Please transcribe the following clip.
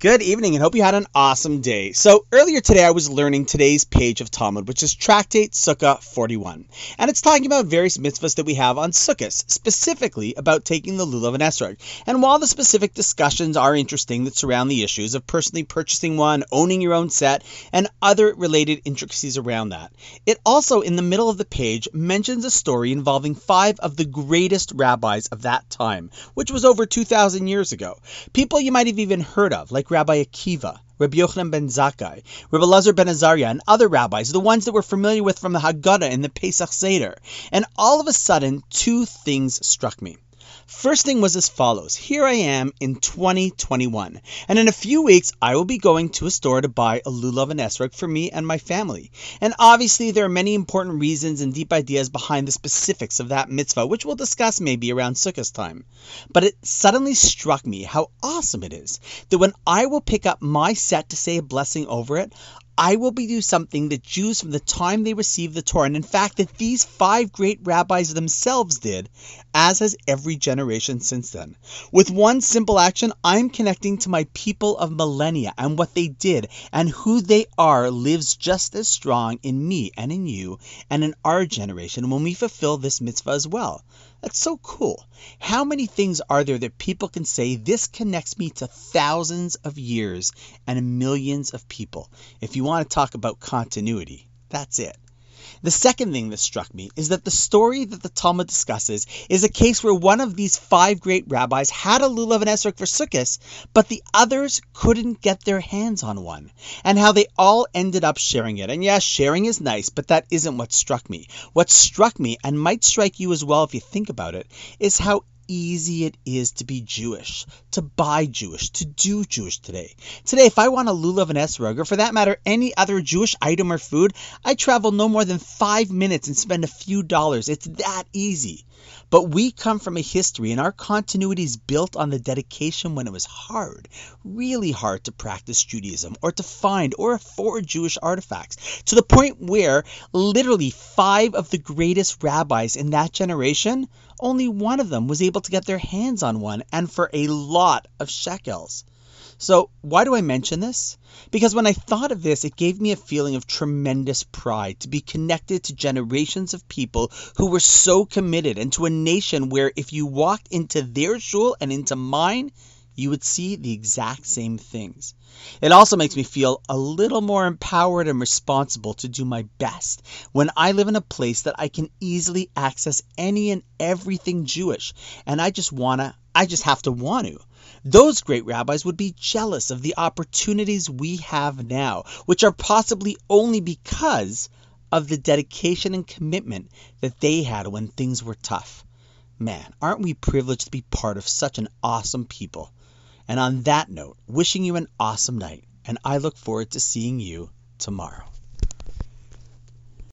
Good evening and hope you had an awesome day. So, earlier today I was learning today's page of Talmud, which is Tractate Sukkah 41. And it's talking about various mitzvahs that we have on Sukkahs, specifically about taking the lulav and esrog. And while the specific discussions are interesting that surround the issues of personally purchasing one, owning your own set, and other related intricacies around that, it also, in the middle of the page, mentions a story involving five of the greatest rabbis of that time, which was over 2,000 years ago. People you might have even heard of, like Rabbi Akiva, Rabbi Yochanan ben Zakkai, Rabbi Lazar ben Azariah, and other rabbis, the ones that we're familiar with from the Haggadah and the Pesach Seder. And all of a sudden, two things struck me. First thing was as follows. Here I am in 2021, and in a few weeks I will be going to a store to buy a lulav and esrog for me and my family. And obviously there are many important reasons and deep ideas behind the specifics of that mitzvah, which we'll discuss maybe around Sukkot time. But it suddenly struck me how awesome it is that when I will pick up my set to say a blessing over it, I will be do something that Jews from the time they received the Torah, and in fact that these five great rabbis themselves did, as has every generation since then. With one simple action, I'm connecting to my people of millennia, and what they did and who they are lives just as strong in me and in you and in our generation when we fulfill this mitzvah as well. That's so cool. How many things are there that people can say this connects me to thousands of years and millions of people? If you want to talk about continuity, that's it. The second thing that struck me is that the story that the Talmud discusses is a case where one of these five great rabbis had a lulav and esrog for Sukkot, but the others couldn't get their hands on one, and how they all ended up sharing it. And yes, sharing is nice, but that isn't what struck me. What struck me, and might strike you as well if you think about it, is how easy it is to be Jewish, to buy Jewish, to do Jewish today. Today, if I want a lulav and esrog, or for that matter, any other Jewish item or food, I travel no more than five minutes and spend a few dollars. It's that easy. But we come from a history, and our continuity is built on the dedication when it was hard, really hard to practice Judaism, or to find or afford Jewish artifacts, to the point where literally five of the greatest rabbis in that generation only one of them was able to get their hands on one, and for a lot of shekels. So, why do I mention this? Because when I thought of this, it gave me a feeling of tremendous pride to be connected to generations of people who were so committed and to a nation where if you walked into their shul and into mine, you would see the exact same things. It also makes me feel a little more empowered and responsible to do my best when I live in a place that I can easily access any and everything Jewish, and I just wanna I just have to want to. Those great rabbis would be jealous of the opportunities we have now, which are possibly only because of the dedication and commitment that they had when things were tough. Man, aren't we privileged to be part of such an awesome people? And on that note, wishing you an awesome night, and I look forward to seeing you tomorrow.